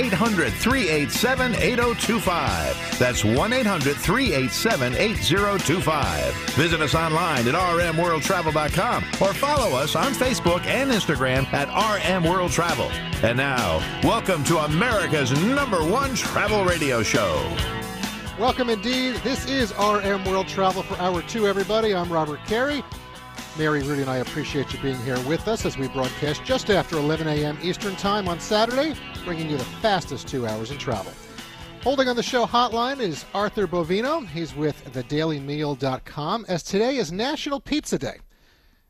800 387 8025. That's 1 800 387 8025. Visit us online at rmworldtravel.com or follow us on Facebook and Instagram at RM World Travel. And now, welcome to America's number one travel radio show. Welcome indeed. This is RM World Travel for Hour 2, everybody. I'm Robert Carey. Mary, Rudy, and I appreciate you being here with us as we broadcast just after 11 a.m. Eastern Time on Saturday, bringing you the fastest two hours in travel. Holding on the show hotline is Arthur Bovino. He's with thedailymeal.com as today is National Pizza Day.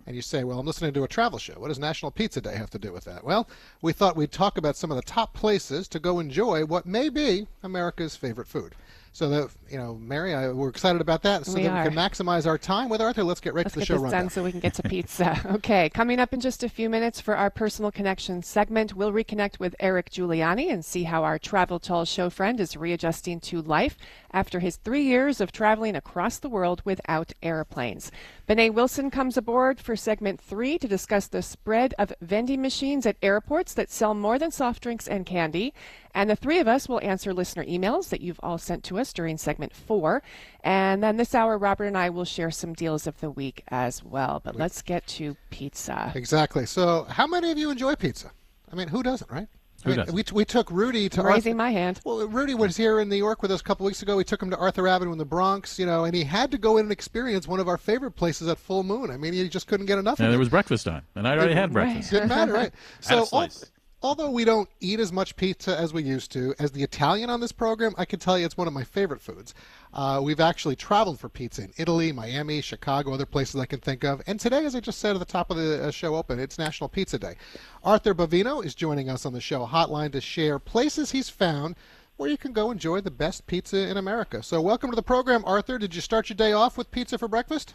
And you say, well, I'm listening to a travel show. What does National Pizza Day have to do with that? Well, we thought we'd talk about some of the top places to go enjoy what may be America's favorite food. So that you know, Mary, I, we're excited about that. So We that are. we can maximize our time with Arthur. Let's get right Let's to the get show this rundown. done so we can get to pizza. okay, coming up in just a few minutes for our personal connection segment, we'll reconnect with Eric Giuliani and see how our travel tall show friend is readjusting to life after his three years of traveling across the world without airplanes. Benet Wilson comes aboard for segment three to discuss the spread of vending machines at airports that sell more than soft drinks and candy. And the three of us will answer listener emails that you've all sent to us during segment four. And then this hour, Robert and I will share some deals of the week as well. But let's get to pizza. Exactly. So, how many of you enjoy pizza? I mean, who doesn't, right? I Who mean, doesn't? We, we took Rudy to Raising Arthur- my hand. Well, Rudy was here in New York with us a couple weeks ago. We took him to Arthur Avenue in the Bronx, you know, and he had to go in and experience one of our favorite places at Full Moon. I mean, he just couldn't get enough And of there it. was breakfast on, and I'd already had breakfast. Right. breakfast. Didn't matter, right? Had a al- slice. Although we don't eat as much pizza as we used to, as the Italian on this program, I can tell you it's one of my favorite foods. Uh, we've actually traveled for pizza in Italy, Miami, Chicago, other places I can think of. And today, as I just said at the top of the uh, show open, it's National Pizza Day. Arthur Bovino is joining us on the show hotline to share places he's found where you can go enjoy the best pizza in America. So, welcome to the program, Arthur. Did you start your day off with pizza for breakfast?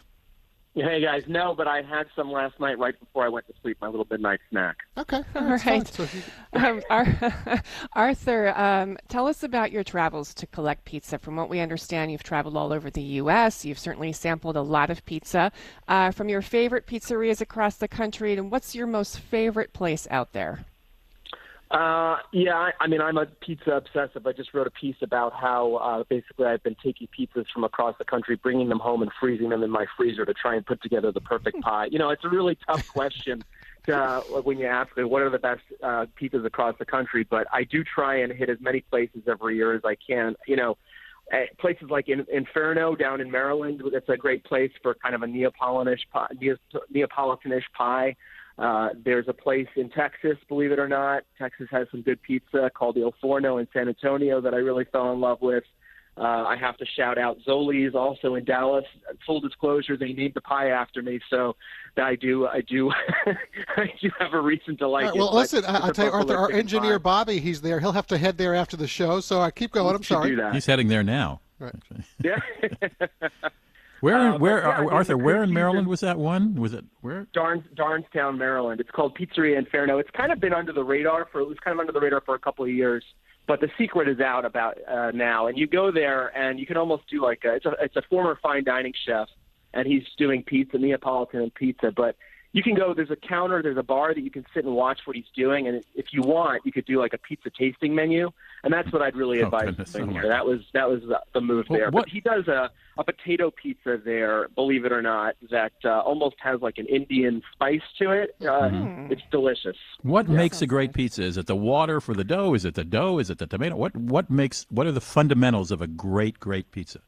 Hey guys, no, but I had some last night right before I went to sleep. My little midnight snack. Okay, All that's So Um, Ar- Arthur, um, tell us about your travels to collect pizza. From what we understand, you've traveled all over the U.S. You've certainly sampled a lot of pizza uh, from your favorite pizzerias across the country. And what's your most favorite place out there? Uh, yeah, I, I mean, I'm a pizza obsessive. I just wrote a piece about how uh, basically I've been taking pizzas from across the country, bringing them home, and freezing them in my freezer to try and put together the perfect pie. You know, it's a really tough question to, uh, when you ask me what are the best uh, pizzas across the country. But I do try and hit as many places every year as I can. You know, uh, places like in, Inferno down in Maryland. That's a great place for kind of a Neapolitanish pie, Neapolitanish pie. Uh, there's a place in Texas, believe it or not. Texas has some good pizza called the Il Forno in San Antonio that I really fell in love with. Uh, I have to shout out Zoli's also in Dallas. Full disclosure, they named the pie after me, so I do, I do, I do have a reason to like All right, it. well, listen, I- it's I'll tell you, Arthur, our engineer pie. Bobby, he's there. He'll have to head there after the show. So I keep going. I'm sorry. He's heading there now. Right. Yeah. Where, Uh, where, yeah, I Arthur? Where in Maryland was that one? Was it where? Darns, Darnestown, Maryland. It's called Pizzeria Inferno. It's kind of been under the radar for it was kind of under the radar for a couple of years, but the secret is out about uh, now. And you go there and you can almost do like a, it's a it's a former fine dining chef, and he's doing pizza, Neapolitan and pizza. But you can go. There's a counter. There's a bar that you can sit and watch what he's doing. And if you want, you could do like a pizza tasting menu. And that's what I'd really Oh, advise goodness, doing oh my here. That was that was the, the move Well, there. what- But he does a a potato pizza there, believe it or not, that uh, almost has like an Indian spice to it. Uh, Mm-hmm. It's delicious. What makes a great pizza? Is it the water for the dough? Is it the dough? Is it the tomato? What what makes what are the fundamentals of a great great pizza?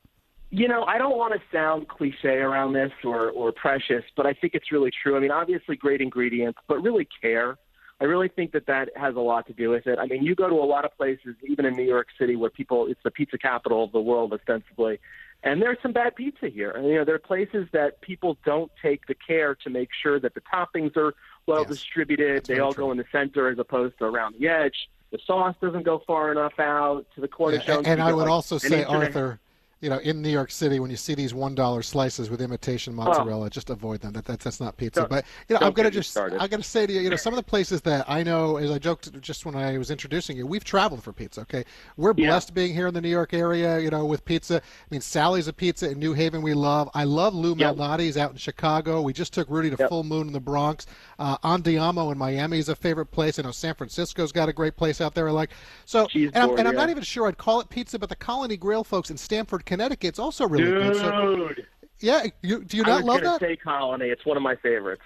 You know, I don't want to sound cliche around this or, or precious, but I think it's really true. I mean, obviously great ingredients, but really care. I really think that that has a lot to do with it. I mean, you go to a lot of places, even in New York City, where people, it's the pizza capital of the world, ostensibly, and there's some bad pizza here. And, you know, there are places that people don't take the care to make sure that the toppings are well Yes. distributed. That's They all true. go in the center as opposed to around the edge. The sauce doesn't go far enough out to the cornicione. and You I would also say, and Arthur, you know, in New York City, when you see these one dollar slices with imitation mozzarella, just avoid them. That, that's that's not pizza. Don't- but you know, I'm gonna just started. I gotta say to you, you know, some of the places that I know, as I joked just when I was introducing you, we've traveled for pizza. Okay, we're Yeah. blessed being here in the New York area. You know, with pizza. I mean, Sally's Apizza in New Haven. We love. I love Lou Yep. Malnati's out in Chicago. We just took Rudy to Yep. Full Moon in the Bronx. Uh, Andiamo in Miami is a favorite place. I know San Francisco's got a great place out there. I like. So, and I'm, and I'm not even sure I'd call it pizza, but the Colony Grill folks in Stamford, Connecticut, it's also really good. So, Dude, yeah, you, do you I not was love gonna that? say Colony. It's one of my favorites.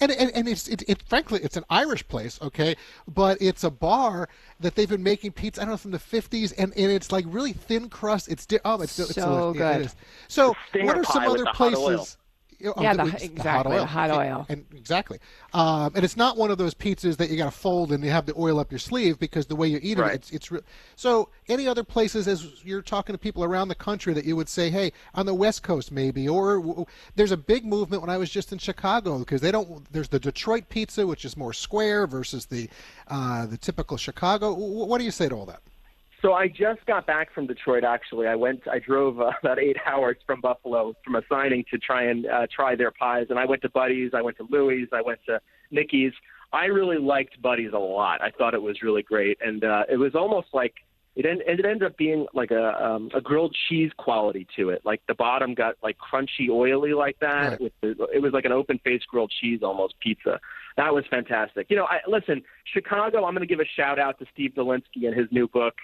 And and, and it's it, it frankly it's an Irish place, okay, but it's a bar that they've been making pizza. I don't know from the fifties, and, and it's like really thin crust. It's di- oh, it's, it's So delicious. It- good. it is. So what are some other the hot oil. places? You know, Yeah, oh, the- it's exactly, the hot oil. And exactly, um, and it's not one of those pizzas that you got to fold and you have the oil up your sleeve because the way you eat it, Right. it's it's. Re- so, any other places as you're talking to people around the country that you would say, hey, on the West Coast maybe, or w- there's a big movement when I was just in Chicago because they don't. There's the Detroit pizza, which is more square versus the uh, the typical Chicago. W- What do you say to all that? So I just got back from Detroit. Actually, I went. I drove uh, about eight hours from Buffalo from a signing to try and uh, try their pies. And I went to Buddy's. I went to Louie's. I went to Nicky's. I really liked Buddy's a lot. I thought it was really great, and uh, it was almost like it, en- it ended up being like a um, a grilled cheese quality to it. Like the bottom got like crunchy, oily like that. Right. With the, it was like an open faced grilled cheese almost pizza. That was fantastic. You know, I, listen, Chicago. I'm going to give a shout out to Steve Dolinsky and his new book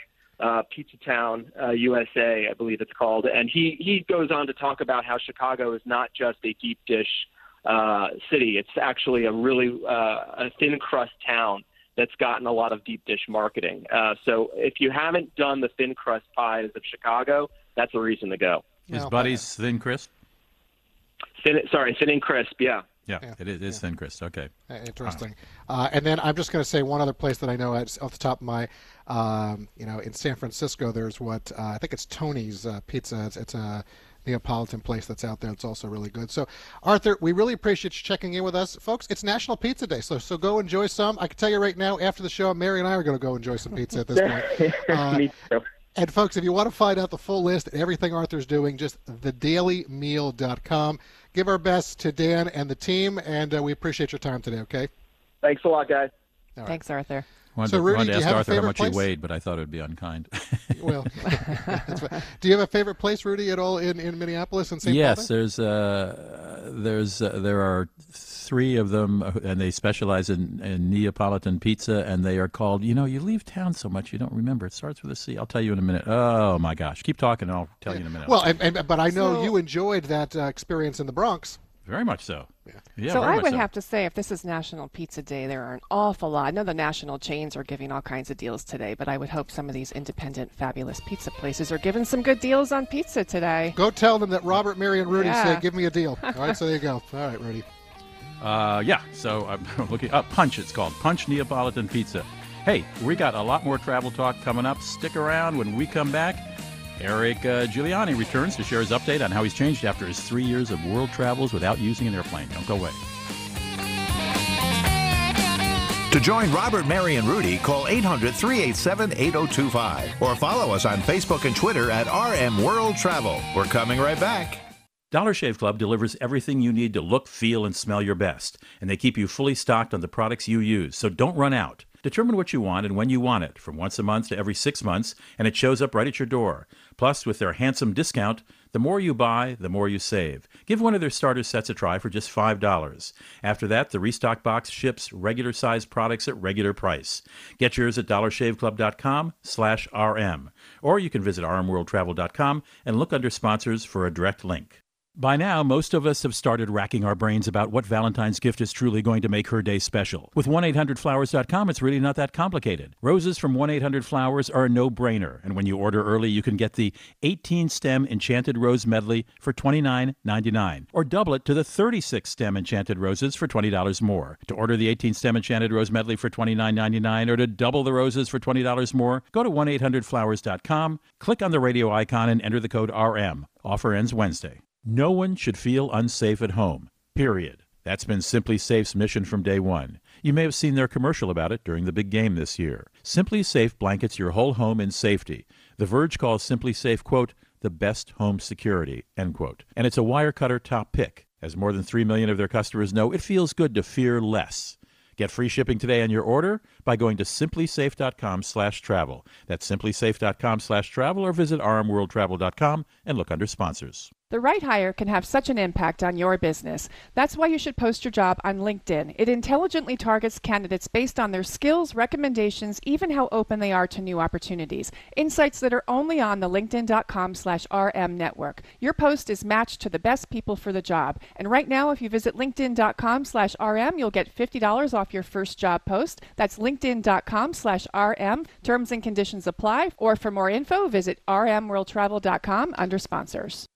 uh, Pizza Town uh, USA, I believe it's called, and he he goes on to talk about how Chicago is not just a deep dish uh, city; it's actually a really uh, a thin crust town that's gotten a lot of deep dish marketing. Uh, so if you haven't done the thin crust pies of Chicago, that's a reason to go. Is Well, Buddy's thin crisp? Thin, sorry, thin and crisp, yeah. Yeah, Yeah, it is, it is thin crisp. Okay. Uh, Interesting. Uh, and then I'm just going to say one other place that I know at, off the top of my, um, you know, in San Francisco, there's what uh, I think it's Tony's uh, Pizza. It's, it's a Neapolitan place that's out there. It's also really good. So, Arthur, we really appreciate you checking in with us, folks. It's National Pizza Day, so so go enjoy some. I can tell you right now, after the show, Mary and I are going to go enjoy some pizza at this point. Uh, Me too. And folks, if you want to find out the full list and everything Arthur's doing, just thedailymeal.com. Give our best to Dan and the team, and uh, we appreciate your time today. Okay. Thanks a lot, guys. All right. Thanks, Arthur. Wanted, So, Rudy, wanted to ask Arthur how much place? he weighed, but I thought it would be unkind. Well, do you have a favorite place, Rudy, at all in, in Minneapolis and St. yes, Paul? there's uh, there's uh, there are three of them, uh, and they specialize in, in Neapolitan pizza, and they are called. You know, you leave town so much you don't remember. It starts with a C. I'll tell you in a minute. Oh my gosh, keep talking, and I'll tell you in a minute. Well, and, and, but I know So- you enjoyed that uh, experience in the Bronx. very much so. Yeah, so I would so. have to say, if this is National Pizza Day, there are an awful lot. I know the national chains are giving all kinds of deals today, but I would hope some of these independent, fabulous pizza places are giving some good deals on pizza today. Go tell them that Robert, Mary, and Rudy Yeah. said, give me a deal. All right, so there you go. All right, Rudy. Uh, yeah, so I'm looking up Punch. It's called Punch Neapolitan Pizza. Hey, we got a lot more travel talk coming up. Stick around when we come back. Eric uh, Giuliani returns to share his update on how he's changed after his three years of world travels without using an airplane. Don't go away. To join Robert, Mary, and Rudy, call 800 387 8025 or follow us on Facebook and Twitter at RM World Travel. We're coming right back. Dollar Shave Club delivers everything you need to look, feel, and smell your best, and they keep you fully stocked on the products you use, so don't run out. Determine what you want and when you want it, from once a month to every six months, and it shows up right at your door. Plus, with their handsome discount, the more you buy, the more you save. Give one of their starter sets a try for just $5. After that, the restock box ships regular sized products at regular price. Get yours at dollarshaveclub.com slash RM. Or you can visit rmworldtravel.com and look under sponsors for a direct link. By now, most of us have started racking our brains about what Valentine's gift is truly going to make her day special. With 1-800-Flowers.com, it's really not that complicated. Roses from 1-800-Flowers are a no-brainer, and when you order early, you can get the 18-stem Enchanted Rose Medley for $29.99, or double it to the 36-stem Enchanted Roses for $20 more. To order the 18-stem Enchanted Rose Medley for $29.99, or to double the roses for $20 more, go to 1-800-Flowers.com, click on the radio icon, and enter the code RM. Offer ends Wednesday. No one should feel unsafe at home. Period. That's been SimpliSafe's mission from day one. You may have seen their commercial about it during the big game this year. SimpliSafe blankets your whole home in safety. The Verge calls SimpliSafe, quote, the best home security, end quote. And it's a Wirecutter top pick. As more than 3 million of their customers know, it feels good to fear less. Get free shipping today on your order by going to simplisafe.com slash travel. That's simplisafe.com slash travel or visit rmworldtravel.com and look under sponsors. The right hire can have such an impact on your business. That's why you should post your job on LinkedIn. It intelligently targets candidates based on their skills, recommendations, even how open they are to new opportunities. Insights that are only on the linkedin.com slash RM network. Your post is matched to the best people for the job. And right now, if you visit linkedin.com slash RM, you'll get $50 off your first job post. That's linkedin.com slash RM. Terms and conditions apply. Or for more info, visit rmworldtravel.com under sponsors.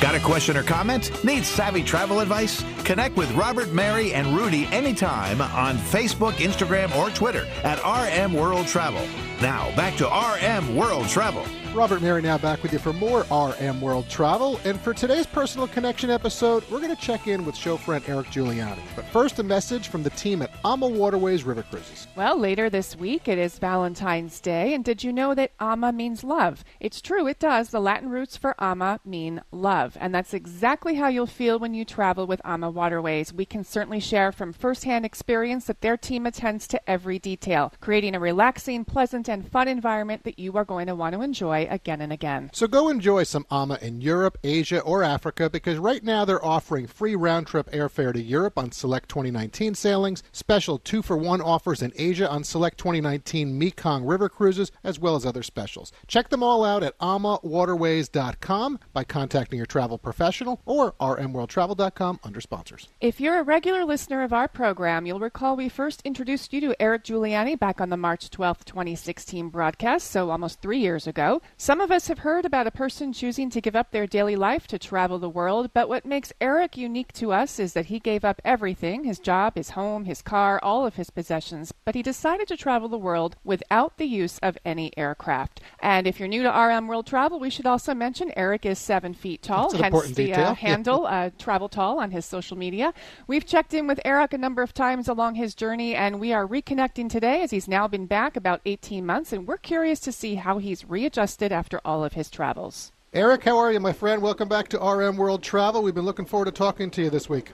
Got a question or comment? Need savvy travel advice? Connect with Robert, Mary, and Rudy anytime on Facebook, Instagram, or Twitter at RM World Travel. Now, back to RM World Travel. Robert Mary now back with you for more RM World Travel. And for today's Personal Connection episode, we're going to check in with show friend Eric Giuliani. But first, a message from the team at Ama Waterways River Cruises. Well, later this week it is Valentine's Day, and did you know that ama means love? It's true, it does. The Latin roots for ama mean love, and that's exactly how you'll feel when you travel with Ama Waterways. We can certainly share from firsthand experience that their team attends to every detail, creating a relaxing, pleasant, and fun environment that you are going to want to enjoy again and again. So go enjoy some AMA in Europe, Asia, or Africa because right now they're offering free round trip airfare to Europe on select 2019 sailings, special two for one offers in Asia on select 2019 Mekong River cruises, as well as other specials. Check them all out at amawaterways.com by contacting your travel professional or rmworldtravel.com under sponsors. If you're a regular listener of our program, you'll recall we first introduced you to Eric Giuliani back on the March 12th, 2016 broadcast, so almost three years ago. Some of us have heard about a person choosing to give up their daily life to travel the world, but what makes Eric unique to us is that he gave up everything his job, his home, his car, all of his possessions but he decided to travel the world without the use of any aircraft. And if you're new to RM World Travel, we should also mention Eric is seven feet tall, hence important the detail. uh, handle uh, Travel Tall on his social media. We've checked in with Eric a number of times along his journey, and we are reconnecting today as he's now been back about 18 months, and we're curious to see how he's readjusted after all of his travels. Eric, how are you, my friend? Welcome back to RM World Travel. We've been looking forward to talking to you this week.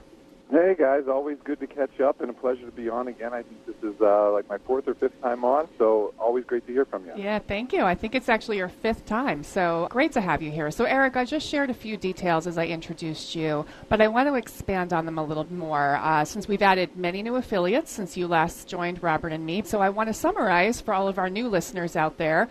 Hey guys, always good to catch up and a pleasure to be on again. I think this is uh, like my fourth or fifth time on, so always great to hear from you. Yeah, thank you. I think it's actually your fifth time, so great to have you here. So, Eric, I just shared a few details as I introduced you, but I want to expand on them a little more uh, since we've added many new affiliates since you last joined Robert and me. So, I want to summarize for all of our new listeners out there.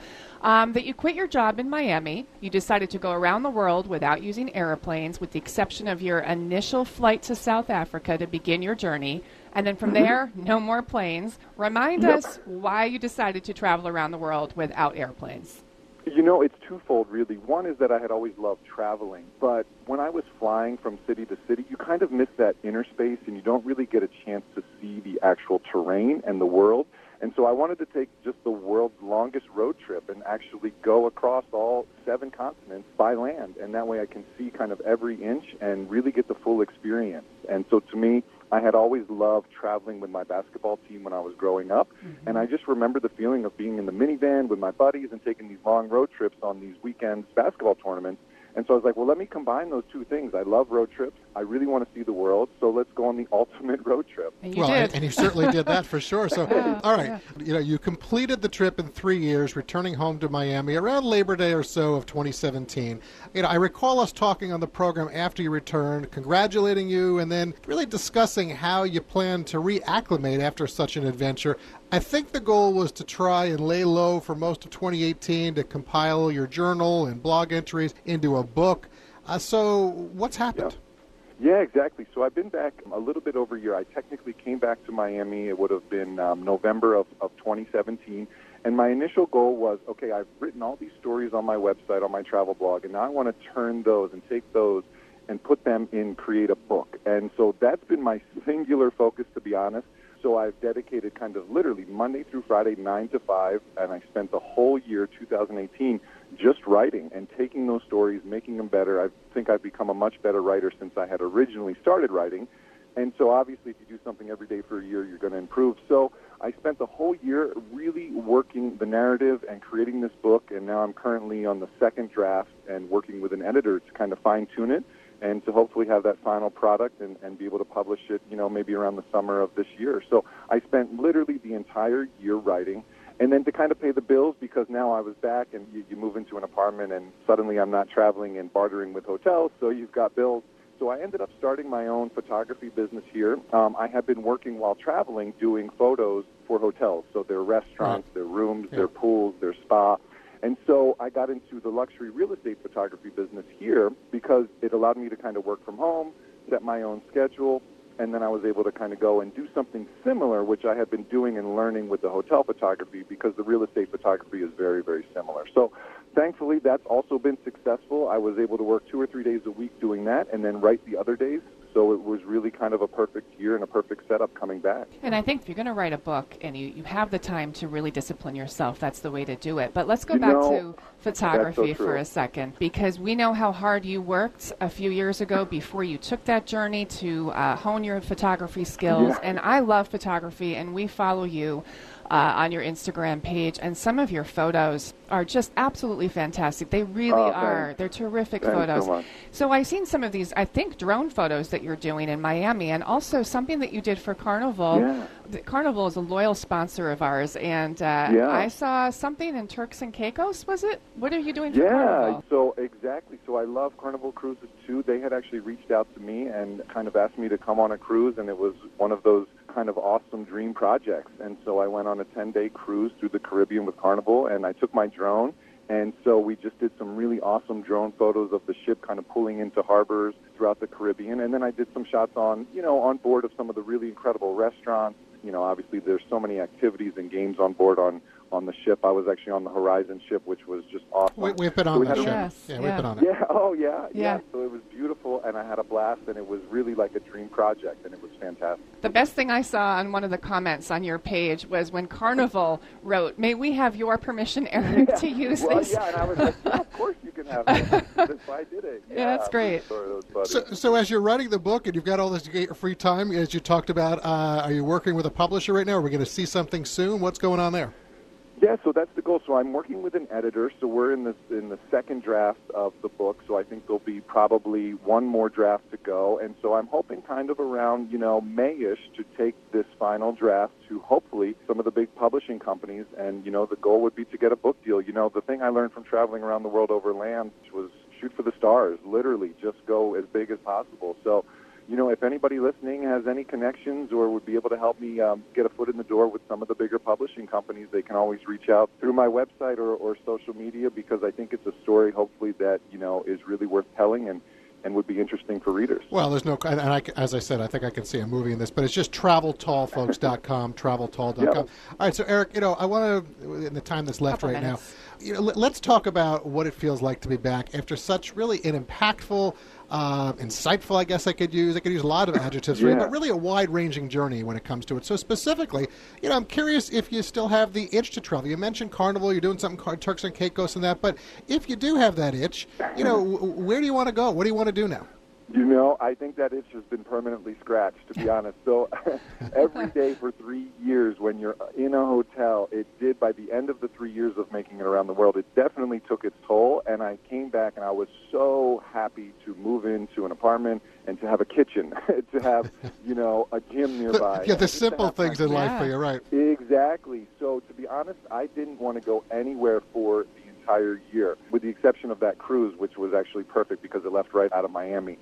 Um, that you quit your job in Miami. You decided to go around the world without using airplanes, with the exception of your initial flight to South Africa to begin your journey. And then from there, no more planes. Remind Yep. us why you decided to travel around the world without airplanes. You know, it's twofold really. One is that I had always loved traveling, but when I was flying from city to city, you kind of miss that inner space and you don't really get a chance to see the actual terrain and the world. And so I wanted to take just the world's longest road trip and actually go across all seven continents by land. And that way I can see kind of every inch and really get the full experience. And so to me, I had always loved traveling with my basketball team when I was growing up. Mm-hmm. And I just remember the feeling of being in the minivan with my buddies and taking these long road trips on these weekends basketball tournaments. And so I was like, well, let me combine those two things. I love road trips. I really want to see the world. So let's go on the ultimate road trip. And you well, did. And, and you certainly did that for sure. So, Yeah, all right, yeah. you know, you completed the trip in three years, returning home to Miami around Labor Day or so of 2017. You know, I recall us talking on the program after you returned, congratulating you, and then really discussing how you plan to reacclimate after such an adventure. I think the goal was to try and lay low for most of 2018 to compile your journal and blog entries into a book. Uh, so, what's happened? Yeah, exactly. So I've been back a little bit over a year. I technically came back to Miami. It would have been um, November of, of 2017. And my initial goal was, okay, I've written all these stories on my website, on my travel blog, and now I want to turn those and take those and put them in, create a book. And so that's been my singular focus, to be honest. So I've dedicated kind of literally Monday through Friday, 9 to 5, and I spent the whole year 2018 just writing and taking those stories, making them better. I think I've become a much better writer since I had originally started writing. And so obviously, if you do something every day for a year, you're going to improve. So I spent the whole year really working the narrative and creating this book. And now I'm currently on the second draft and working with an editor to kind of fine tune it and to hopefully have that final product and, and be able to publish it, you know, maybe around the summer of this year. So I spent literally the entire year writing. And then to kind of pay the bills because now I was back and you, you move into an apartment and suddenly I'm not traveling and bartering with hotels, so you've got bills. So I ended up starting my own photography business here. Um, I have been working while traveling doing photos for hotels. So their restaurants, their rooms, their pools, their spa. And so I got into the luxury real estate photography business here because it allowed me to kind of work from home, set my own schedule, and then I was able to kind of go and do something similar, which I had been doing and learning with the hotel photography because the real estate photography is very, very similar. So thankfully, that's also been successful. I was able to work two or three days a week doing that and then write the other days. So it was really kind of a perfect year and a perfect setup coming back. And I think if you're going to write a book and you, you have the time to really discipline yourself, that's the way to do it. But let's go You back know, to photography so for a second because we know how hard you worked a few years ago before you took that journey to uh, hone your photography skills. Yeah. And I love photography, and we follow you. Uh, on your Instagram page, and some of your photos are just absolutely fantastic. They really Oh, are. They're terrific Thanks so photos. much. So I've seen some of these, I think, drone photos that you're doing in Miami, and also something that you did for Carnival. Yeah. The Carnival is a loyal sponsor of ours, and uh, Yeah. I saw something in Turks and Caicos. Was it? What are you doing for Yeah, Carnival? so exactly. So I love Carnival Cruises too. They had actually reached out to me and kind of asked me to come on a cruise, and it was one of those kind of awesome dream projects. And so I went on a 10 day cruise through the Caribbean with Carnival, and I took my drone. And so we just did some really awesome drone photos of the ship kind of pulling into harbors throughout the Caribbean. And then I did some shots on, you know, on board of some of the really incredible restaurants. You know, obviously there's so many activities and games on board on on the ship. I was actually on the Horizon ship, which was just awesome. We, we've been So on we that ship. Yes, yeah, yeah. we've been on it. yeah. Oh, yeah, Yeah. So it was beautiful, and I had a blast, and it was really like a dream project, and it was fantastic. The best thing I saw on one of the comments on your page was when Carnival wrote, "May we have your permission, Eric, to use well, these?" yeah, and I was like, yeah, of course you can have it. That's why I did it. Yeah, that's great. Sorry, that was funny. So, so as you're writing the book and you've got all this, you get your free time, as you talked about, uh, are you working with a publisher right now? Are we going to see something soon? What's going on there? Yeah, so that's the goal. So I'm working with an editor. So we're in the in the second draft of the book. So I think there'll be probably one more draft to go. And so I'm hoping kind of around you know Mayish to take this final draft to hopefully some of the big publishing companies. And you know the goal would be to get a book deal. You know the thing I learned from traveling around the world over land was shoot for the stars. Literally, just go as big as possible. So you know, if anybody listening has any connections or would be able to help me um, get a foot in the door with some of the bigger publishing companies, they can always reach out through my website or, or social media because I think it's a story, hopefully, that, you know, is really worth telling and, and would be interesting for readers. Well, there's no, and I, as I said, I think I can see a movie in this, but it's just traveltallfolks.com, traveltall.com. Yep. All right, so Eric, you know, I want to, in the time that's left Couple right minutes. now, you know, let, let's talk about what it feels like to be back after such really an impactful, uh, insightful, I guess I could use. I could use a lot of adjectives for Yeah. but really a wide-ranging journey when it comes to it. So specifically, you know, I'm curious if you still have the itch to travel. You mentioned Carnival, you're doing something called Turks and Caicos and that, but if you do have that itch, you know, where do you want to go? What do you want to do now? You know, I think that itch has been permanently scratched, to be honest. So every day for three years when you're in a hotel, it did, by the end of the three years of making it around the world, it definitely took its toll. And I came back and I was so happy to move into an apartment and to have a kitchen, to have, you know, a gym nearby. yeah, the simple things in life Yeah. for you, right? Exactly. So to be honest, I didn't want to go anywhere for the entire year, with the exception of that cruise, which was actually perfect because it left right out of Miami.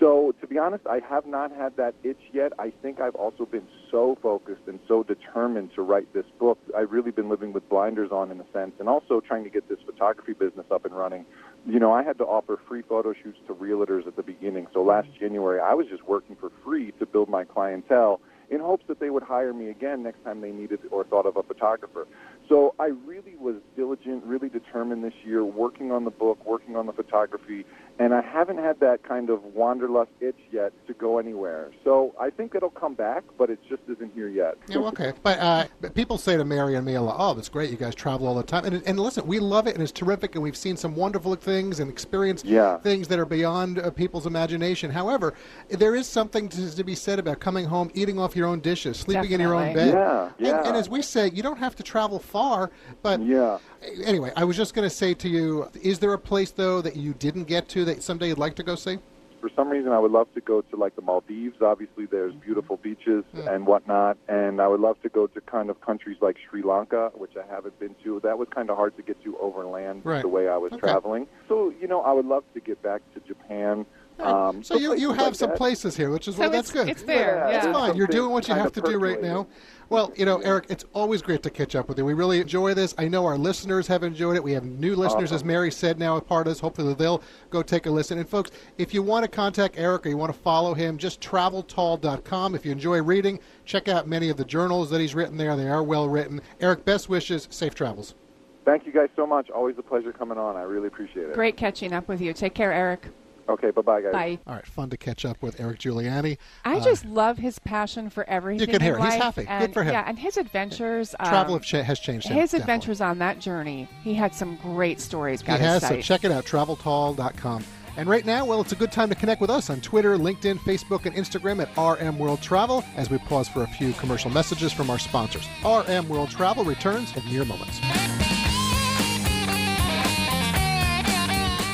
So to be honest, I have not had that itch yet. I think I've also been so focused and so determined to write this book. I've really been living with blinders on in a sense, and also trying to get this photography business up and running. You know, I had to offer free photo shoots to realtors at the beginning. So last January, I was just working for free to build my clientele in hopes that they would hire me again next time they needed or thought of a photographer. So I really was diligent, really determined this year, working on the book, working on the photography, and I haven't had that kind of wanderlust itch yet to go anywhere. So I think it'll come back, but it just isn't here yet. Yeah, okay. But, uh, but people say to Mary and me a lot, oh, that's great. You guys travel all the time. And, and listen, we love it and it's terrific. And we've seen some wonderful things and experienced Yeah. things that are beyond uh, people's imagination. However, there is something to, to be said about coming home, eating off your own dishes, sleeping in your own bed. Yeah, yeah. And, and as we say, you don't have to travel far. But Yeah. Anyway, I was just going to say to you, is there a place, though, that you didn't get to that someday you'd like to go see? For some reason, I would love to go to like the Maldives. Obviously, there's mm-hmm. beautiful beaches and whatnot, and I would love to go to kind of countries like Sri Lanka, which I haven't been to. That was kind of hard to get to overland Right. the way I was Okay. traveling. So, you know, I would love to get back to Japan. Um, so you, you have like some that. places here, which is So well, that's good. it's there. Yeah, Yeah. It's fine. You're doing what you have to do right now. Well, you know, Eric, it's always great to catch up with you. We really enjoy this. I know our listeners have enjoyed it. We have new listeners, as Mary said, now a part of this. Hopefully, they'll go take a listen. And, folks, if you want to contact Eric or you want to follow him, just traveltall.com. If you enjoy reading, check out many of the journals that he's written there. They are well written. Eric, best wishes. Safe travels. Thank you guys so much. Always a pleasure coming on. I really appreciate it. Great catching up with you. Take care, Eric. Okay, bye bye, guys. Bye. All right, fun to catch up with Eric Giuliani. I Uh, just love his passion for everything. You can hear in it. He's life, happy. Good And, for him. Yeah, and his adventures. um, Travel have cha- has changed him. his definitely. adventures on that journey. He had some great stories. He has, his so check it out, traveltall.com. And right now, well, it's a good time to connect with us on Twitter, LinkedIn, Facebook, and Instagram at RM World Travel as we pause for a few commercial messages from our sponsors. RM World Travel returns in mere moments.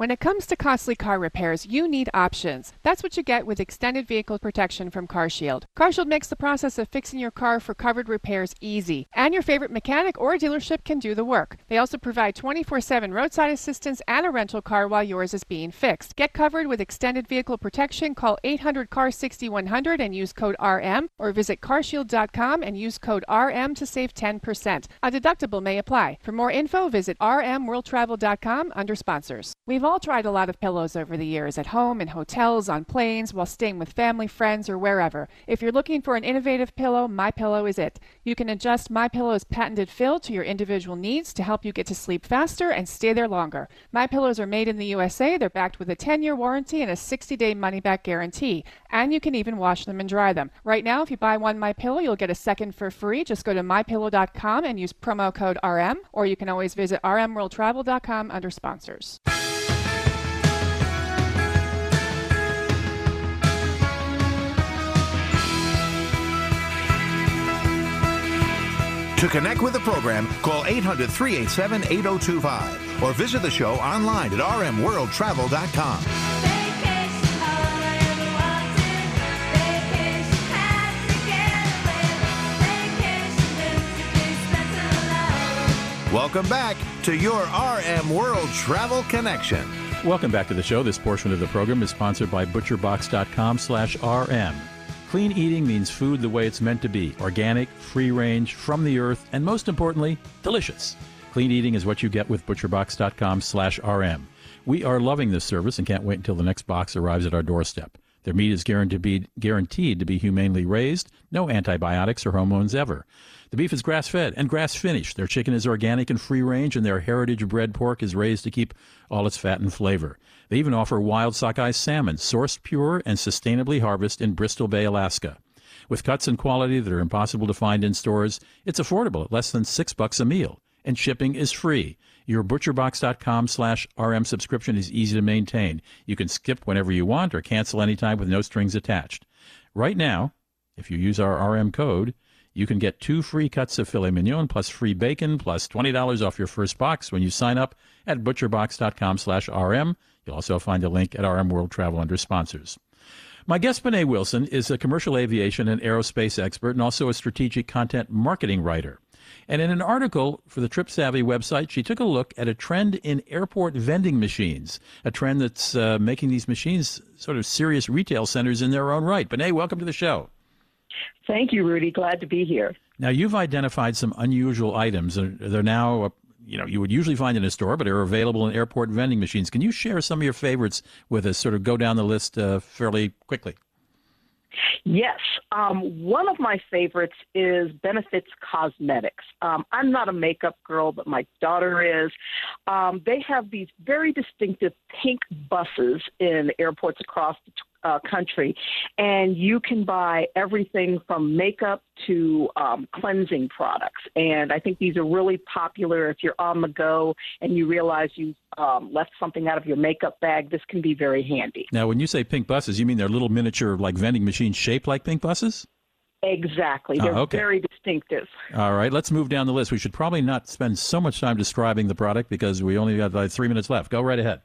When it comes to costly car repairs, you need options. That's what you get with extended vehicle protection from CarShield. CarShield makes the process of fixing your car for covered repairs easy, and your favorite mechanic or dealership can do the work. They also provide 24/7 roadside assistance and a rental car while yours is being fixed. Get covered with extended vehicle protection. Call 800 CAR 6100 and use code RM, or visit carshield.com and use code RM to save 10%. A deductible may apply. For more info, visit rmworldtravel.com under sponsors. We've all tried a lot of pillows over the years at home, in hotels, on planes, while staying with family, friends, or wherever. If you're looking for an innovative pillow, My Pillow is it. You can adjust My Pillow's patented fill to your individual needs to help you get to sleep faster and stay there longer. My Pillows are made in the USA. They're backed with a 10-year warranty and a 60-day money-back guarantee, and you can even wash them and dry them. Right now, if you buy one My Pillow, you'll get a second for free. Just go to mypillow.com and use promo code RM, or you can always visit rmworldtravel.com under sponsors. To connect with the program, call 800 387 8025 or visit the show online at rmworldtravel.com. Welcome back to your RM World Travel Connection. Welcome back to the show. This portion of the program is sponsored by butcherbox.com slash RM. Clean eating means food the way it's meant to be. Organic, free range, from the earth, and most importantly, delicious. Clean eating is what you get with butcherbox.com slash RM. We are loving this service and can't wait until the next box arrives at our doorstep. Their meat is guaranteed to be, guaranteed to be humanely raised, no antibiotics or hormones ever. The beef is grass fed and grass finished. Their chicken is organic and free range, and their heritage bred pork is raised to keep all its fat and flavor. They even offer wild sockeye salmon, sourced pure and sustainably harvested in Bristol Bay, Alaska. With cuts and quality that are impossible to find in stores, it's affordable at less than six bucks a meal, and shipping is free. Your butcherbox.com slash RM subscription is easy to maintain. You can skip whenever you want or cancel anytime with no strings attached. Right now, if you use our RM code, you can get two free cuts of filet mignon plus free bacon plus $20 off your first box when you sign up at butcherbox.com slash RM. You'll also find a link at RM World Travel under sponsors. My guest, Benet Wilson, is a commercial aviation and aerospace expert and also a strategic content marketing writer. And in an article for the Trip Savvy website, she took a look at a trend in airport vending machines, a trend that's uh, making these machines sort of serious retail centers in their own right. Benet, welcome to the show. Thank you, Rudy. Glad to be here. Now, you've identified some unusual items. They're, they're now, you know you would usually find in a store, but are available in airport vending machines. Can you share some of your favorites with us? Sort of go down the list uh, fairly quickly. Yes. Um, one of my favorites is Benefits Cosmetics. Um, I'm not a makeup girl, but my daughter is. Um, they have these very distinctive pink buses in airports across the uh, country, and you can buy everything from makeup to um, cleansing products. And I think these are really popular if you're on the go and you realize you um, left something out of your makeup bag. This can be very handy. Now, when you say pink buses, you mean they're little miniature like vending machines shaped like pink buses? Exactly. Ah, They're okay. very distinctive. All right, let's move down the list. We should probably not spend so much time describing the product because we only got like three minutes left. Go right ahead.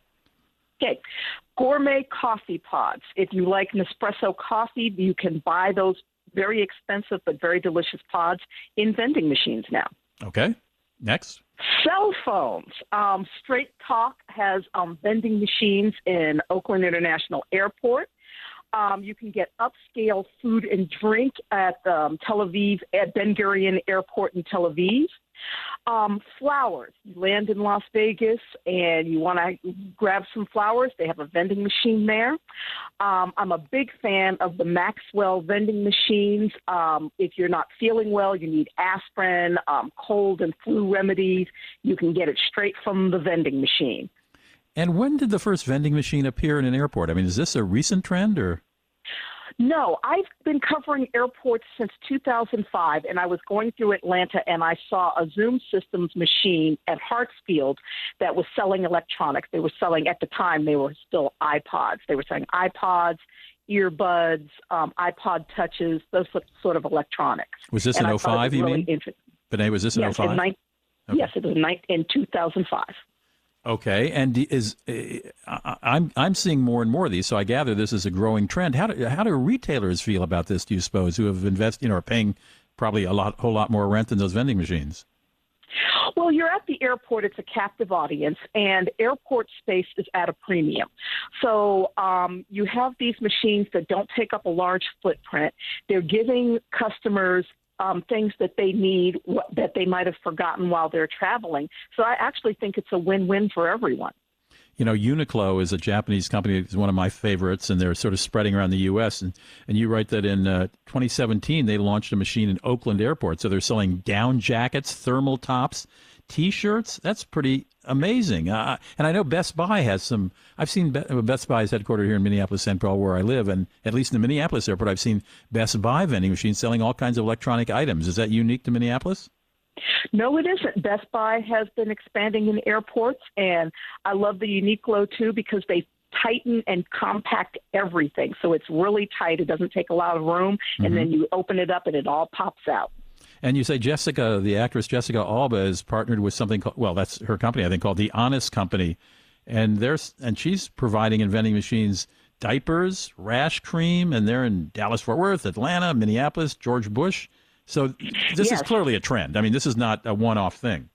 Okay. Gourmet coffee pods. If you like Nespresso coffee, you can buy those very expensive but very delicious pods in vending machines now. Okay. Next. Cell phones. Um, Straight Talk has um, vending machines in Oakland International Airport. Um, you can get upscale food and drink at um, Tel Aviv, at Ben Gurion Airport in Tel Aviv. Um, flowers. You land in Las Vegas and you want to grab some flowers. They have a vending machine there. Um, I'm a big fan of the Maxwell vending machines. Um, if you're not feeling well, you need aspirin, um, cold and flu remedies, you can get it straight from the vending machine. And when did the first vending machine appear in an airport? I mean, is this a recent trend or? No, I've been covering airports since 2005, and I was going through Atlanta and I saw a Zoom Systems machine at Hartsfield that was selling electronics. They were selling, at the time, they were still iPods. They were selling iPods, earbuds, um, iPod touches, those sort- of electronics. Was this And in 05, you really mean? Benet, was this in Yes, 05? in nine- Okay. yes, it was nine- in 2005. Okay, and is I- I'm I'm seeing more and more of these, so I gather this is a growing trend. How do how do retailers feel about this? Do you suppose who have invested, you know, are paying probably a lot whole lot more rent than those vending machines? Well, you're at the airport. It's a captive audience, and airport space is at a premium. So um, you have these machines that don't take up a large footprint. They're giving customers um, things that they need that they might have forgotten while they're traveling. So I actually think it's a win-win for everyone. You know, Uniqlo is a Japanese company. It's one of my favorites, and they're sort of spreading around the U.S. And, and you write that in uh, 2017 they launched a machine in Oakland Airport. So they're selling down jackets, thermal tops, T-shirts. That's pretty amazing. Uh, and I know Best Buy has some. I've seen Be- Best Buy is headquartered here in Minneapolis, St. Paul, where I live, and at least in the Minneapolis airport, I've seen Best Buy vending machines selling all kinds of electronic items. Is that unique to Minneapolis? No, it isn't. Best Buy has been expanding in airports, and I love the unique Uniqlo too because they tighten and compact everything. So it's really tight. It doesn't take a lot of room, and then you open it up and it all pops out. And you say Jessica, the actress Jessica Alba, is partnered with something called well, that's her company, I think, called the Honest Company, and there's and she's providing in vending machines diapers, rash cream, and they're in Dallas, Fort Worth, Atlanta, Minneapolis, George Bush. So this is clearly a trend. I mean, this is not a one-off thing.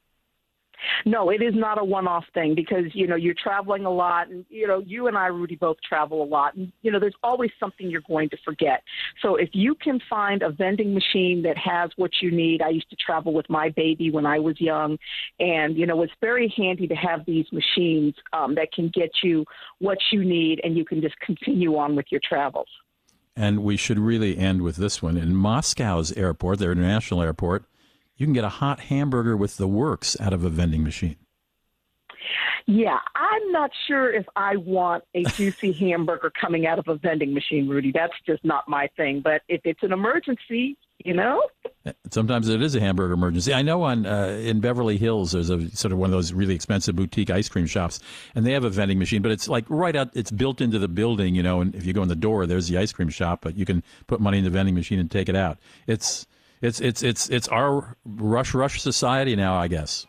No, it is not a one-off thing because you know you're traveling a lot, and you know you and I, Rudy, both travel a lot, and you know there's always something you're going to forget. So if you can find a vending machine that has what you need, I used to travel with my baby when I was young, and you know it's very handy to have these machines um, that can get you what you need, and you can just continue on with your travels. And we should really end with this one. In Moscow's airport, their international airport, you can get a hot hamburger with the works out of a vending machine. Yeah, I'm not sure if I want a juicy hamburger coming out of a vending machine, Rudy. That's just not my thing. But if it's an emergency, you know, Sometimes it is a hamburger emergency. I know on uh, in Beverly Hills there's a sort of one of those really expensive boutique ice cream shops, and they have a vending machine, but it's like right out. It's built into the building, you know. And if you go in the door, there's the ice cream shop, but you can put money in the vending machine and take it out. It's it's it's it's it's our rush rush society now, I guess.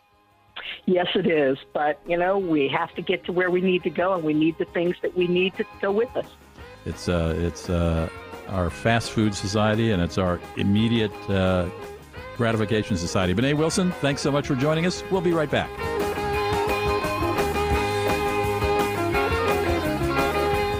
yes, it is. But you know, we have to get to where we need to go, and we need the things that we need to go with us. It's uh it's uh our fast food society, and it's our immediate uh, gratification society. Benet Wilson, thanks so much for joining us. We'll be right back.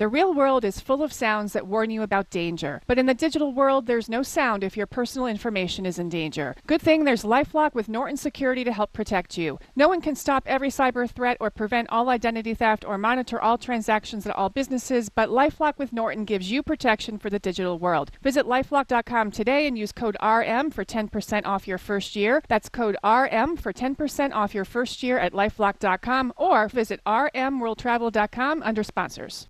The real world is full of sounds that warn you about danger. But in the digital world, there's no sound if your personal information is in danger. Good thing there's Lifelock with Norton Security to help protect you. No one can stop every cyber threat or prevent all identity theft or monitor all transactions at all businesses, but Lifelock with Norton gives you protection for the digital world. Visit lifelock.com today and use code RM for 10% off your first year. That's code RM for 10% off your first year at lifelock.com or visit rmworldtravel.com under sponsors.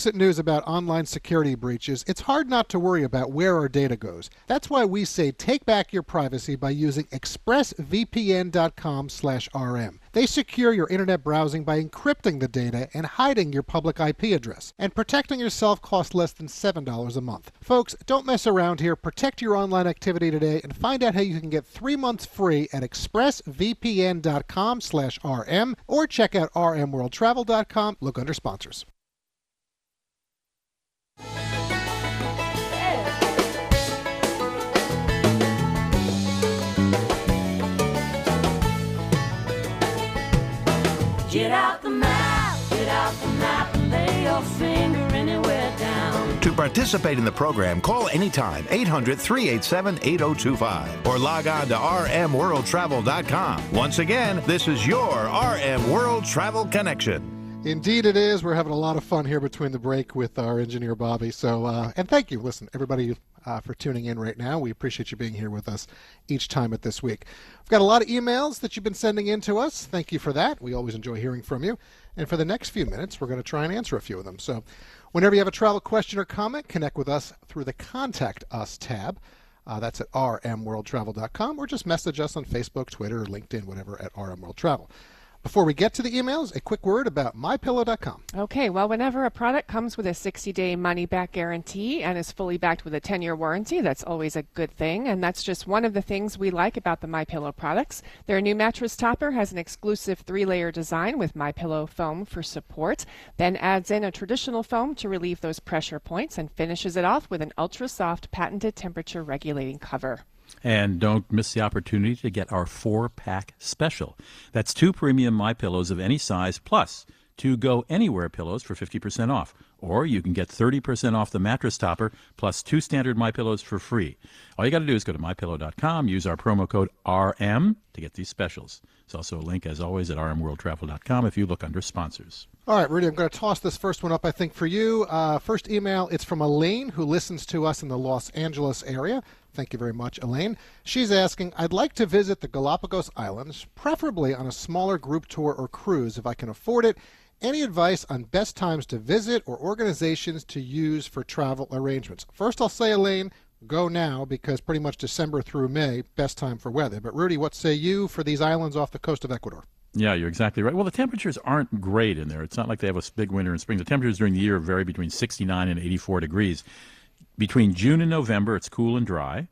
recent news about online security breaches, it's hard not to worry about where our data goes. That's why we say take back your privacy by using expressvpn.com/rm. They secure your internet browsing by encrypting the data and hiding your public IP address. And protecting yourself costs less than $7 a month. Folks, don't mess around here. Protect your online activity today and find out how you can get 3 months free at expressvpn.com/rm or check out rmworldtravel.com. Look under sponsors. Get out the map, get out the map, and lay your finger anywhere down. To participate in the program, call anytime 800 387 8025 or log on to rmworldtravel.com. Once again, this is your RM World Travel Connection. Indeed, it is. We're having a lot of fun here between the break with our engineer Bobby. So, uh, and thank you, listen, everybody, uh, for tuning in right now. We appreciate you being here with us each time at this week. We've got a lot of emails that you've been sending in to us. Thank you for that. We always enjoy hearing from you. And for the next few minutes, we're going to try and answer a few of them. So, whenever you have a travel question or comment, connect with us through the Contact Us tab. Uh, that's at rmworldtravel.com or just message us on Facebook, Twitter, LinkedIn, whatever at rmworldtravel. Before we get to the emails, a quick word about mypillow.com. Okay, well, whenever a product comes with a 60 day money back guarantee and is fully backed with a 10 year warranty, that's always a good thing. And that's just one of the things we like about the MyPillow products. Their new mattress topper has an exclusive three layer design with MyPillow foam for support, then adds in a traditional foam to relieve those pressure points, and finishes it off with an ultra soft patented temperature regulating cover. And don't miss the opportunity to get our four pack special. That's two premium My Pillows of any size plus two Go Anywhere pillows for 50% off. Or you can get 30% off the mattress topper plus two standard My Pillows for free. All you got to do is go to mypillow.com, use our promo code RM to get these specials. There's also a link, as always, at rmworldtravel.com if you look under sponsors. All right, Rudy, I'm going to toss this first one up, I think, for you. Uh, first email, it's from Elaine, who listens to us in the Los Angeles area. Thank you very much, Elaine. She's asking, I'd like to visit the Galapagos Islands, preferably on a smaller group tour or cruise if I can afford it. Any advice on best times to visit or organizations to use for travel arrangements? First, I'll say, Elaine, go now because pretty much December through May, best time for weather. But, Rudy, what say you for these islands off the coast of Ecuador? Yeah, you're exactly right. Well, the temperatures aren't great in there. It's not like they have a big winter and spring. The temperatures during the year vary between 69 and 84 degrees. Between June and November, it's cool and dry.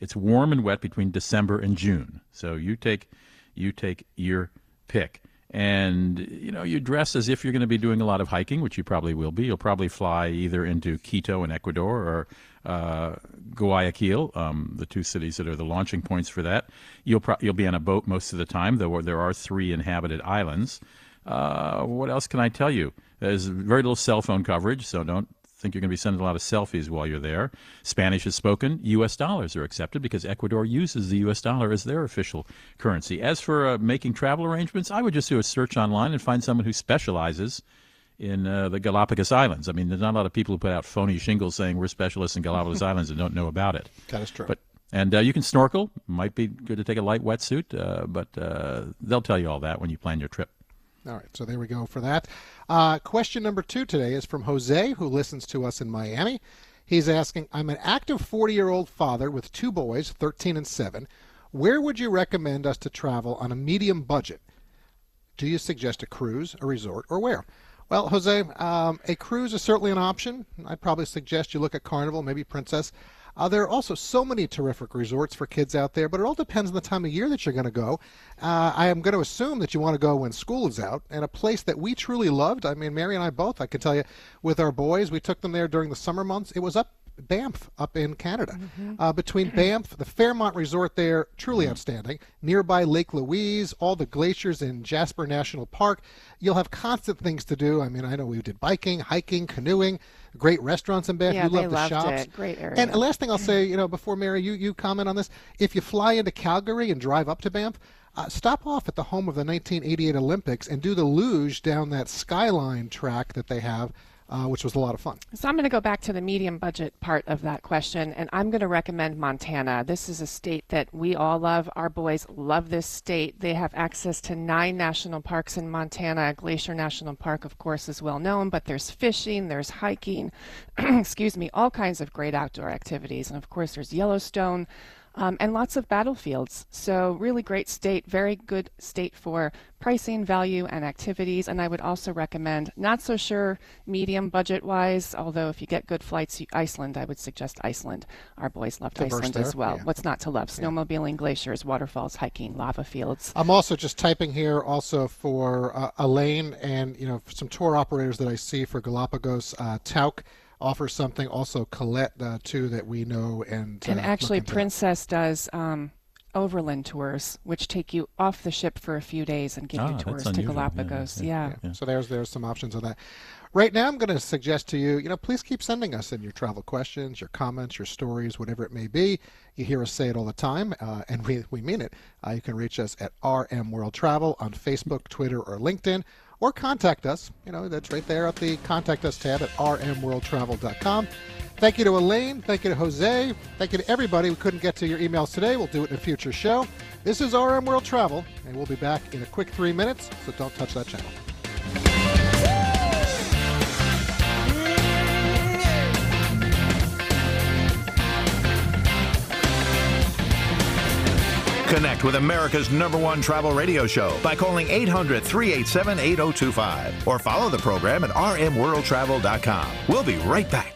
It's warm and wet between December and June. So you take you take your pick. And you know, you dress as if you're going to be doing a lot of hiking, which you probably will be. You'll probably fly either into Quito in Ecuador or uh, Guayaquil, um, the two cities that are the launching points for that. You'll pro- you'll be on a boat most of the time, though there are three inhabited islands. Uh, what else can I tell you? There's very little cell phone coverage, so don't think you're going to be sending a lot of selfies while you're there. Spanish is spoken. U.S. dollars are accepted because Ecuador uses the U.S. dollar as their official currency. As for uh, making travel arrangements, I would just do a search online and find someone who specializes in uh, the Galapagos Islands. I mean, there's not a lot of people who put out phony shingles saying we're specialists in Galapagos Islands and don't know about it. That is true. But and uh, you can snorkel. Might be good to take a light wetsuit, uh, but uh, they'll tell you all that when you plan your trip. All right, so there we go for that. Uh, question number two today is from Jose, who listens to us in Miami. He's asking I'm an active 40 year old father with two boys, 13 and 7. Where would you recommend us to travel on a medium budget? Do you suggest a cruise, a resort, or where? Well, Jose, um, a cruise is certainly an option. I'd probably suggest you look at Carnival, maybe Princess. Uh, there are also so many terrific resorts for kids out there, but it all depends on the time of year that you're going to go. Uh, I am going to assume that you want to go when school is out, and a place that we truly loved. I mean, Mary and I both. I can tell you, with our boys, we took them there during the summer months. It was up Banff up in Canada. Mm-hmm. Uh, between Banff, the Fairmont Resort there, truly outstanding. Nearby Lake Louise, all the glaciers in Jasper National Park. You'll have constant things to do. I mean, I know we did biking, hiking, canoeing, great restaurants in Banff. Yeah, you love the shops. it. Great area. And last thing I'll say, you know, before Mary, you, you comment on this. If you fly into Calgary and drive up to Banff, uh, stop off at the home of the 1988 Olympics and do the luge down that skyline track that they have, uh, which was a lot of fun. So I'm going to go back to the medium budget part of that question, and I'm going to recommend Montana. This is a state that we all love. Our boys love this state. They have access to nine national parks in Montana. Glacier National Park, of course, is well known, but there's fishing, there's hiking, excuse me, all kinds of great outdoor activities. And of course, there's Yellowstone. Um, and lots of battlefields. So, really great state, very good state for pricing, value, and activities. And I would also recommend, not so sure medium budget wise, although if you get good flights, you- Iceland, I would suggest Iceland. Our boys loved Diverse Iceland there, as well. yeah. What's not to love? Snowmobiling, glaciers, waterfalls, hiking, lava fields. I'm also just typing here also for uh, Elaine and you know some tour operators that I see for Galapagos. Uh, Tauck offers something. Also Colette uh, too that we know and And uh, actually, look into. Princess does um, overland tours, which take you off the ship for a few days and give Ah, you tours to unusual. Yeah, Galapagos. yeah, yeah. So there's there's some options on that. Right now, I'm going to suggest to you, you know, please keep sending us in your travel questions, your comments, your stories, whatever it may be. You hear us say it all the time, uh, and we, we mean it. Uh, you can reach us at RM World Travel on Facebook, Twitter, or LinkedIn, or contact us. You know, that's right there at the Contact Us tab at rmworldtravel.com. Thank you to Elaine. Thank you to Jose. Thank you to everybody We couldn't get to your emails today. We'll do it in a future show. This is RM World Travel, and we'll be back in a quick three minutes, so don't touch that channel. Connect with America's number one travel radio show by calling 800 387 8025 or follow the program at rmworldtravel.com. We'll be right back.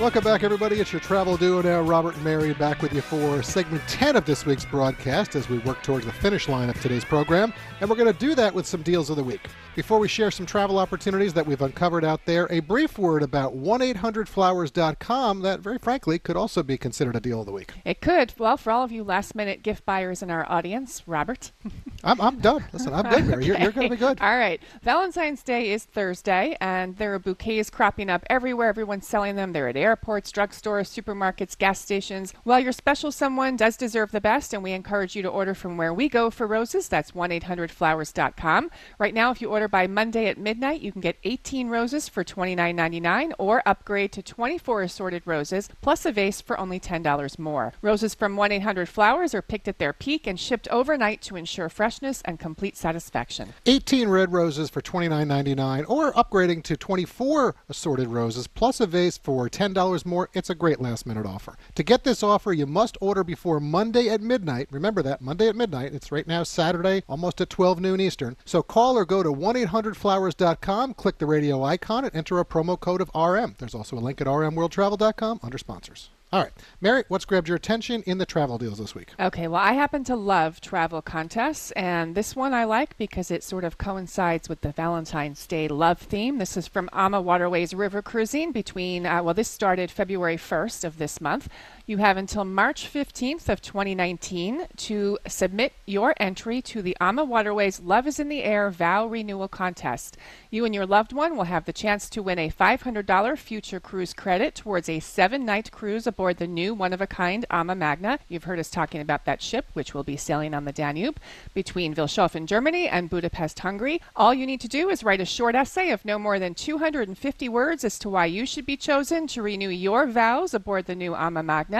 Welcome back, everybody. It's your travel duo now, Robert and Mary, back with you for segment 10 of this week's broadcast as we work towards the finish line of today's program. And we're going to do that with some deals of the week. Before we share some travel opportunities that we've uncovered out there, a brief word about 1-800-Flowers.com that, very frankly, could also be considered a deal of the week. It could. Well, for all of you last-minute gift buyers in our audience, Robert. I'm, I'm done. Listen, I'm good, Mary. You're, you're going to be good. All right. Valentine's Day is Thursday, and there are bouquets cropping up everywhere. Everyone's selling them. They're at airports, drugstores, supermarkets, gas stations. Well, your special someone does deserve the best, and we encourage you to order from where we go for roses. That's 1-800-Flowers.com. Right now, if you order by Monday at midnight, you can get 18 roses for $29.99 or upgrade to 24 assorted roses plus a vase for only $10 more. Roses from 1-800-Flowers are picked at their peak and shipped overnight to ensure freshness and complete satisfaction. 18 red roses for $29.99 or upgrading to 24 assorted roses plus a vase for $10 more. It's a great last minute offer. To get this offer, you must order before Monday at midnight. Remember that, Monday at midnight. It's right now Saturday, almost at 12 noon Eastern. So call or go to 1-800-Flowers.com, click the radio icon, and enter a promo code of RM. There's also a link at rmworldtravel.com under sponsors. All right. Mary, what's grabbed your attention in the travel deals this week? Okay, well, I happen to love travel contests, and this one I like because it sort of coincides with the Valentine's Day love theme. This is from Ama Waterways River Cruising between, uh, well, this started February 1st of this month. You have until March 15th of 2019 to submit your entry to the Ama Waterways Love is in the Air Vow Renewal Contest. You and your loved one will have the chance to win a $500 future cruise credit towards a seven-night cruise aboard the new one-of-a-kind Ama Magna. You've heard us talking about that ship, which will be sailing on the Danube between Vilshofen, Germany and Budapest, Hungary. All you need to do is write a short essay of no more than 250 words as to why you should be chosen to renew your vows aboard the new Ama Magna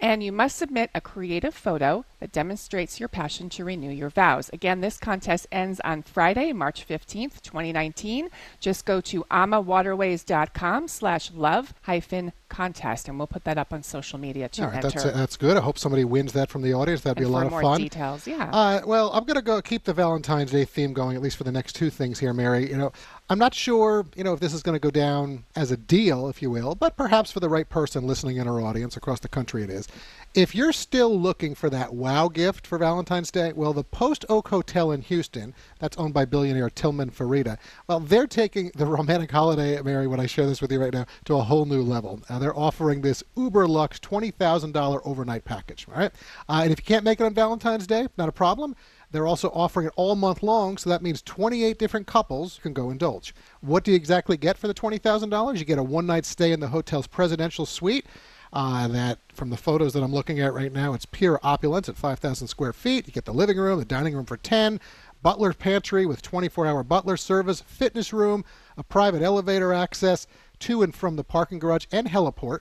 and you must submit a creative photo that demonstrates your passion to renew your vows. Again, this contest ends on Friday, March 15th, 2019. Just go to amawaterways.com slash love hyphen contest, and we'll put that up on social media to All right, enter. that's, uh, that's good. I hope somebody wins that from the audience. That'd be a lot of fun. details, yeah. Uh, well, I'm going to go keep the Valentine's Day theme going, at least for the next two things here, Mary. You know, I'm not sure, you know, if this is going to go down as a deal, if you will, but perhaps for the right person listening in our audience across the country it is. If you're still looking for that wow gift for Valentine's Day, well, the Post Oak Hotel in Houston, that's owned by billionaire Tilman Fertitta, well, they're taking the romantic holiday, Mary, when I share this with you right now, to a whole new level. Uh, they're offering this uber luxe $20,000 overnight package, all right? Uh, and if you can't make it on Valentine's Day, not a problem. They're also offering it all month long, so that means 28 different couples can go indulge. What do you exactly get for the $20,000? You get a one night stay in the hotel's presidential suite. Uh, that from the photos that I'm looking at right now, it's pure opulence at 5,000 square feet. You get the living room, the dining room for 10, butler pantry with 24-hour butler service, fitness room, a private elevator access to and from the parking garage and heliport.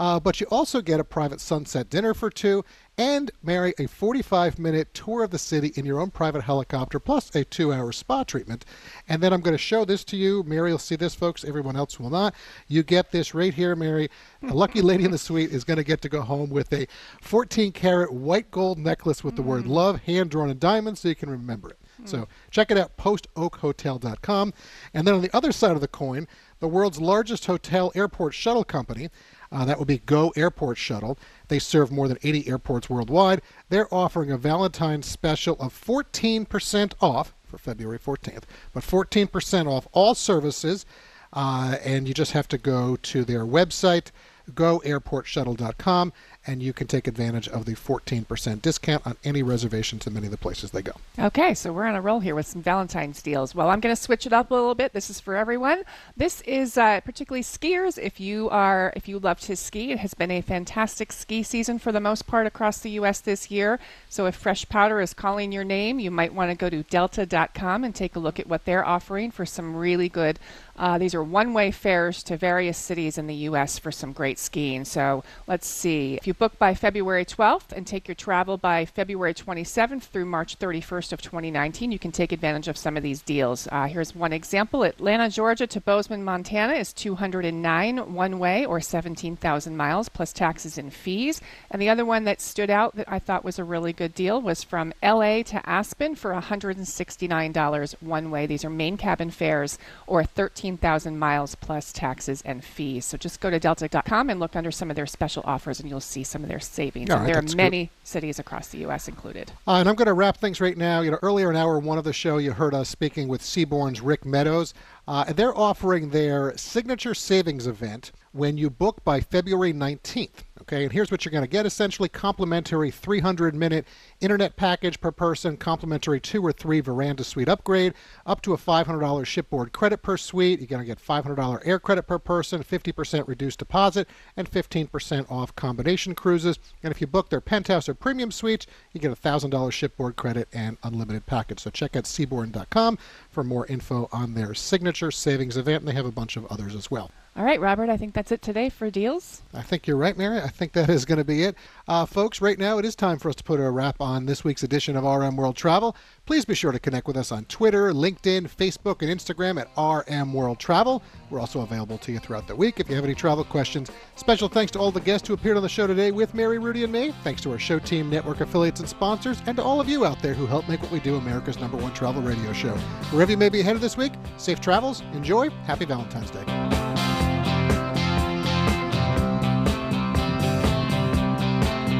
Uh, but you also get a private sunset dinner for two and Mary a 45 minute tour of the city in your own private helicopter plus a two hour spa treatment. And then I'm going to show this to you. Mary will see this, folks. Everyone else will not. You get this right here, Mary. The lucky lady in the suite is going to get to go home with a 14 karat white gold necklace with the word love hand drawn in diamonds so you can remember it. So check it out, postoakhotel.com. And then on the other side of the coin, the world's largest hotel airport shuttle company, uh, that would be Go Airport Shuttle. They serve more than 80 airports worldwide. They're offering a Valentine's special of 14% off for February 14th, but 14% off all services. Uh, and you just have to go to their website, goairportshuttle.com, and you can take advantage of the 14% discount on any reservation to many of the places they go. Okay, so we're on a roll here with some Valentine's deals. Well, I'm going to switch it up a little bit. This is for everyone. This is uh, particularly skiers. If you are, if you love to ski, it has been a fantastic ski season for the most part across the U.S. this year. So if Fresh Powder is calling your name, you might want to go to Delta.com and take a look at what they're offering for some really good. Uh, these are one-way fares to various cities in the U.S. for some great skiing. So let's see. If you book by February 12th and take your travel by February 27th through March 31st of 2019, you can take advantage of some of these deals. Uh, here's one example: Atlanta, Georgia to Bozeman, Montana is 209 one-way or 17,000 miles plus taxes and fees. And the other one that stood out that I thought was a really good deal was from L.A. to Aspen for $169 one way. These are main cabin fares or 13 15,000 miles plus taxes and fees. So just go to delta.com and look under some of their special offers, and you'll see some of their savings. Right, there are good. many cities across the U.S. included. Uh, and I'm going to wrap things right now. You know, earlier in hour one of the show, you heard us speaking with Seabourn's Rick Meadows. Uh, and they're offering their signature savings event when you book by February 19th. Okay, and here's what you're going to get essentially complimentary 300 minute internet package per person, complimentary two or three veranda suite upgrade, up to a $500 shipboard credit per suite. You're going to get $500 air credit per person, 50% reduced deposit, and 15% off combination cruises. And if you book their penthouse or premium suites, you get a $1,000 shipboard credit and unlimited package. So check out seabourn.com for more info on their signature savings event, and they have a bunch of others as well. All right, Robert, I think that's it today for deals. I think you're right, Mary. I think that is going to be it. Uh, folks, right now it is time for us to put a wrap on this week's edition of RM World Travel. Please be sure to connect with us on Twitter, LinkedIn, Facebook, and Instagram at RM World Travel. We're also available to you throughout the week if you have any travel questions. Special thanks to all the guests who appeared on the show today with Mary, Rudy, and me. Thanks to our show team, network affiliates, and sponsors, and to all of you out there who help make what we do America's number one travel radio show. Wherever you may be headed this week, safe travels, enjoy, happy Valentine's Day.